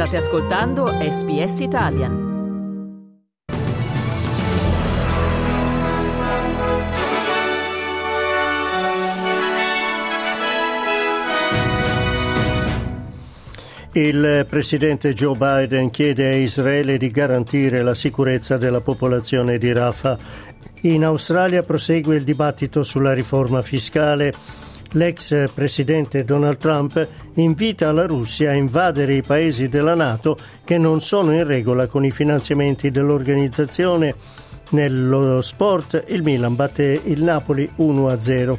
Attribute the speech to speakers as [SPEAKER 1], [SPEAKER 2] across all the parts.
[SPEAKER 1] State ascoltando SBS Italian.
[SPEAKER 2] Il presidente Joe Biden chiede a Israele di garantire la sicurezza della popolazione di Rafah. In Australia prosegue il dibattito sulla riforma fiscale. L'ex presidente Donald Trump invita la Russia a invadere i paesi della Nato che non sono in regola con i finanziamenti dell'organizzazione. Nello sport il Milan batte il Napoli 1-0.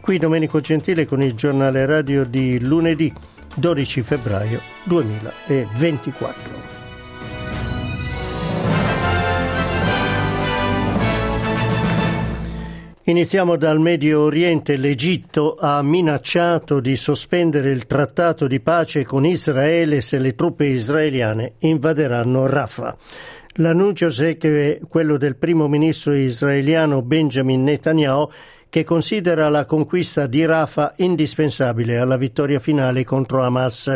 [SPEAKER 2] Qui Domenico Gentile con il giornale radio di lunedì 12 febbraio 2024. Iniziamo dal Medio Oriente. L'Egitto ha minacciato di sospendere il trattato di pace con Israele se le truppe israeliane invaderanno Rafah. L'annuncio è quello del primo ministro israeliano Benjamin Netanyahu che considera la conquista di Rafah indispensabile alla vittoria finale contro Hamas.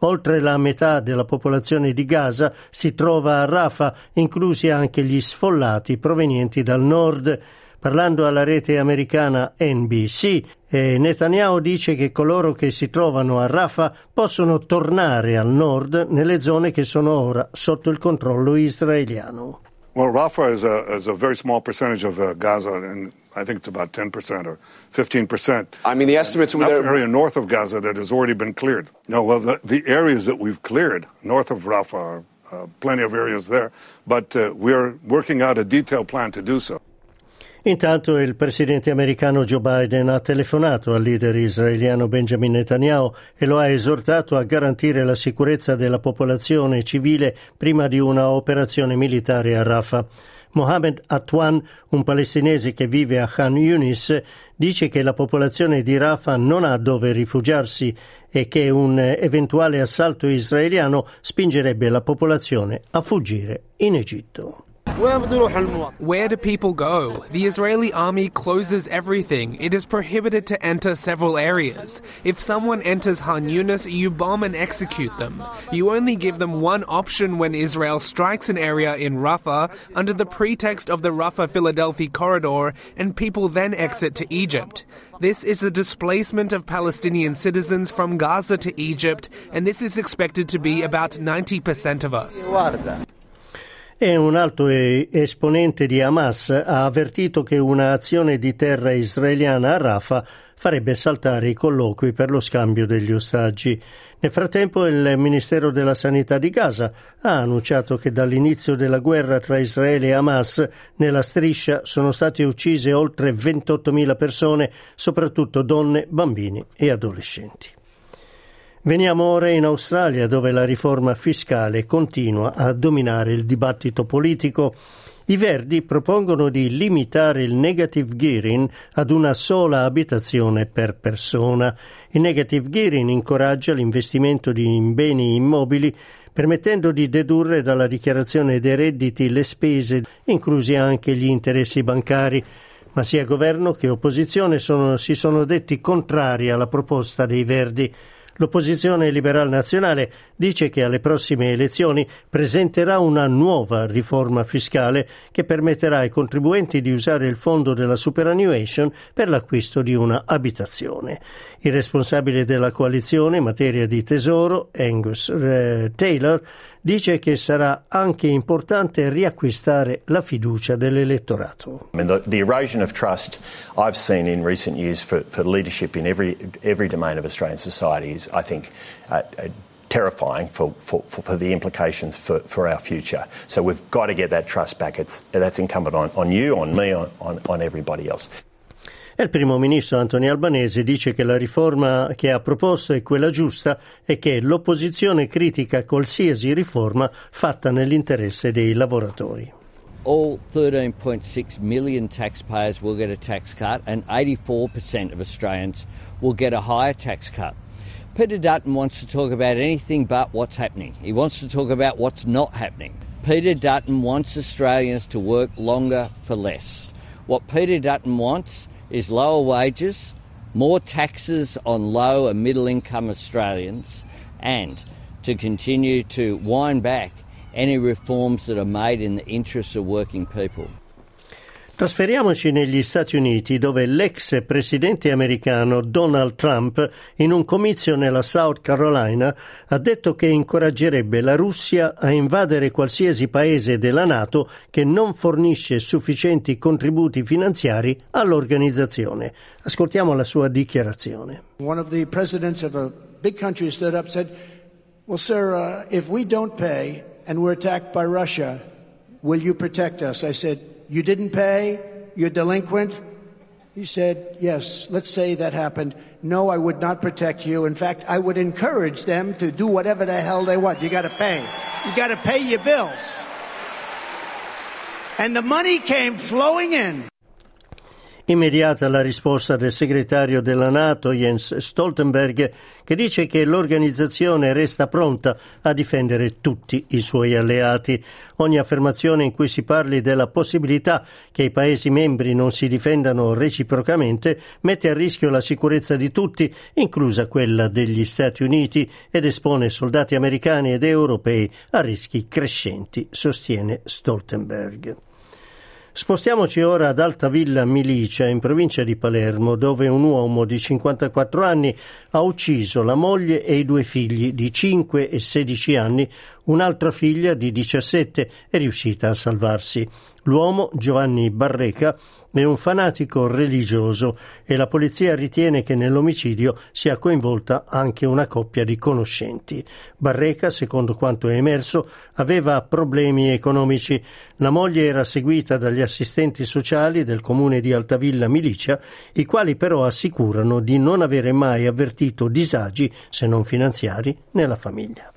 [SPEAKER 2] Oltre la metà della popolazione di Gaza si trova a Rafah, inclusi anche gli sfollati provenienti dal nord. Parlando alla rete americana NBC, eh, Netanyahu dice che coloro che si trovano a Rafah possono tornare al nord nelle zone che sono ora sotto il controllo israeliano.
[SPEAKER 3] Well, Rafah is a, is a very small percentage of uh, Gaza, and I think it's about 10% or 15%.
[SPEAKER 4] I mean, the estimates...
[SPEAKER 3] Enough area north of Gaza that has already been cleared. No, well, the, the areas that we've cleared north of Rafah are uh, plenty of areas there, but uh, we're working out a detailed plan to do so.
[SPEAKER 2] Intanto il presidente americano Joe Biden ha telefonato al leader israeliano Benjamin Netanyahu e lo ha esortato a garantire la sicurezza della popolazione civile prima di una operazione militare a Rafah. Mohamed Atwan, un palestinese che vive a Khan Yunis, dice che la popolazione di Rafah non ha dove rifugiarsi e che un eventuale assalto israeliano spingerebbe la popolazione a fuggire in Egitto.
[SPEAKER 5] Where do people go? The Israeli army closes everything. It is prohibited to enter several areas. If someone enters Han Yunis, you bomb and execute them. You only give them one option when Israel strikes an area in Rafah under the pretext of the Rafah Philadelphia corridor, and people then exit to Egypt. This is a displacement of Palestinian citizens from Gaza to Egypt, and this is expected to be about 90% of us.
[SPEAKER 2] E un alto esponente di Hamas ha avvertito che un'azione di terra israeliana a Rafah farebbe saltare i colloqui per lo scambio degli ostaggi. Nel frattempo il Ministero della Sanità di Gaza ha annunciato che dall'inizio della guerra tra Israele e Hamas nella striscia sono state uccise oltre 28.000 persone, soprattutto donne, bambini e adolescenti. Veniamo ora in Australia dove la riforma fiscale continua a dominare il dibattito politico. I Verdi propongono di limitare il negative gearing ad una sola abitazione per persona. Il negative gearing incoraggia l'investimento in beni immobili permettendo di dedurre dalla dichiarazione dei redditi le spese, inclusi anche gli interessi bancari ma sia governo che opposizione sono, si sono detti contrari alla proposta dei Verdi. L'opposizione liberal nazionale dice che alle prossime elezioni presenterà una nuova riforma fiscale che permetterà ai contribuenti di usare il fondo della superannuation per l'acquisto di una abitazione. Il responsabile della coalizione in materia di tesoro, Angus eh, Taylor, dice che sarà anche importante riacquistare la fiducia dell'elettorato.
[SPEAKER 6] The, the, erosion of trust I've seen in recent years for, for leadership in every, every domain of Australian society is, I think, uh, uh, terrifying for, for, for, the implications for, for our future. So we've got to get that trust back. It's, that's incumbent on, on you, on me, on, on, on everybody else.
[SPEAKER 2] il primo ministro Anthony Albanese dice che la riforma che ha proposto è quella giusta e che l'opposizione critica qualsiasi riforma fatta nell'interesse dei lavoratori.
[SPEAKER 7] All 13.6 million taxpayers will get a tax cut and 84% of Australians will get a higher tax cut. Peter Dutton wants to talk about anything but what's happening. He wants to talk about what's not happening. Peter Dutton wants Australians to work longer for less. What Peter Dutton wants is lower wages, more taxes on low and middle income Australians, and to continue to wind back any reforms that are made in the interests of working people.
[SPEAKER 2] Trasferiamoci negli Stati Uniti dove l'ex presidente americano Donald Trump in un comizio nella South Carolina ha detto che incoraggerebbe la Russia a invadere qualsiasi paese della Nato che non fornisce sufficienti contributi finanziari all'organizzazione. Ascoltiamo la sua dichiarazione.
[SPEAKER 4] One of the presidents of a big country stood up and said, "Well sir, uh, if we don't pay and we're attacked by Russia, will you protect us?" I said You didn't pay? You're delinquent? He said, Yes, let's say that happened. No, I would not protect you. In fact, I would encourage them to do whatever the hell they want. You got to pay. You got to pay your bills. And the money came flowing in.
[SPEAKER 2] Immediata la risposta del segretario della Nato Jens Stoltenberg che dice che l'organizzazione resta pronta a difendere tutti i suoi alleati. Ogni affermazione in cui si parli della possibilità che i Paesi membri non si difendano reciprocamente mette a rischio la sicurezza di tutti, inclusa quella degli Stati Uniti, ed espone soldati americani ed europei a rischi crescenti, sostiene Stoltenberg. Spostiamoci ora ad Altavilla Milicia, in provincia di Palermo, dove un uomo di 54 anni ha ucciso la moglie e i due figli di 5 e 16 anni. Un'altra figlia di 17 è riuscita a salvarsi. L'uomo, Giovanni Barreca, è un fanatico religioso e la polizia ritiene che nell'omicidio sia coinvolta anche una coppia di conoscenti. Barreca, secondo quanto è emerso, aveva problemi economici. La moglie era seguita dagli assistenti sociali del comune di Altavilla Milicia, i quali però assicurano di non avere mai avvertito disagi, se non finanziari, nella famiglia.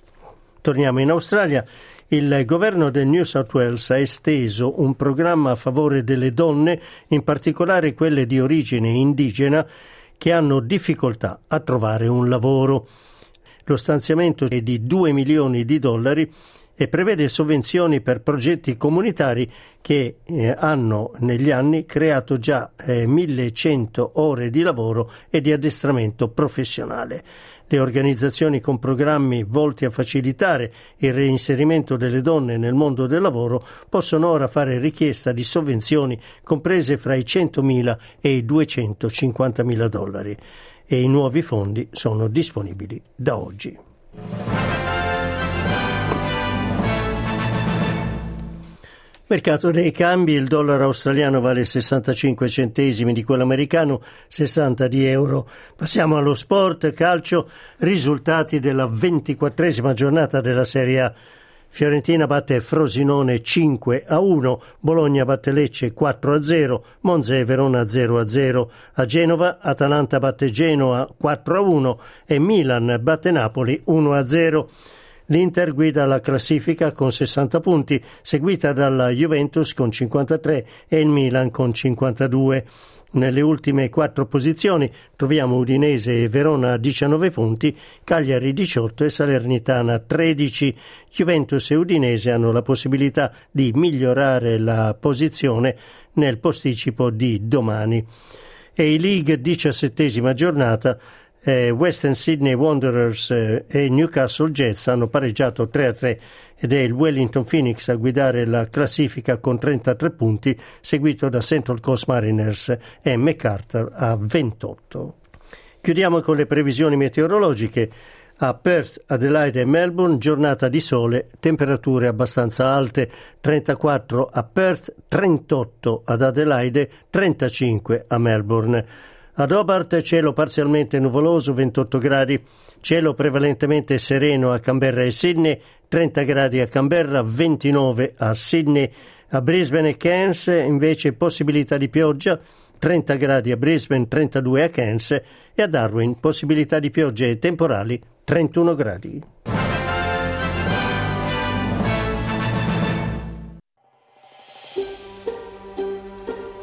[SPEAKER 2] Torniamo in Australia il governo del New South Wales ha esteso un programma a favore delle donne, in particolare quelle di origine indigena, che hanno difficoltà a trovare un lavoro. Lo stanziamento è di 2 milioni di dollari e prevede sovvenzioni per progetti comunitari che eh, hanno negli anni creato già eh, 1100 ore di lavoro e di addestramento professionale. Le organizzazioni con programmi volti a facilitare il reinserimento delle donne nel mondo del lavoro possono ora fare richiesta di sovvenzioni comprese fra i 100.000 e i 250.000 dollari e i nuovi fondi sono disponibili da oggi. Mercato dei cambi, il dollaro australiano vale 65 centesimi di quello americano, 60 di euro. Passiamo allo sport, calcio, risultati della ventiquattresima giornata della Serie A. Fiorentina batte Frosinone 5 a 1, Bologna batte Lecce 4 a 0, Monza e Verona 0 a 0. A Genova Atalanta batte Genoa 4 a 1 e Milan batte Napoli 1 a 0. L'Inter guida la classifica con 60 punti, seguita dalla Juventus con 53 e il Milan con 52. Nelle ultime quattro posizioni troviamo Udinese e Verona a 19 punti, Cagliari 18 e Salernitana 13. Juventus e Udinese hanno la possibilità di migliorare la posizione nel posticipo di domani. E i League 17 giornata eh, Western Sydney Wanderers eh, e Newcastle Jets hanno pareggiato 3-3 ed è il Wellington Phoenix a guidare la classifica con 33 punti, seguito da Central Coast Mariners e MacArthur a 28. Chiudiamo con le previsioni meteorologiche. A Perth, Adelaide e Melbourne giornata di sole, temperature abbastanza alte, 34 a Perth, 38 ad Adelaide, 35 a Melbourne. Ad Hobart cielo parzialmente nuvoloso 28 gradi, cielo prevalentemente sereno a Canberra e Sydney, 30 gradi a Canberra, 29 a Sydney, a Brisbane e Cairns invece possibilità di pioggia, 30 gradi a Brisbane, 32 a Cairns. E a Darwin possibilità di piogge temporali, 31 gradi.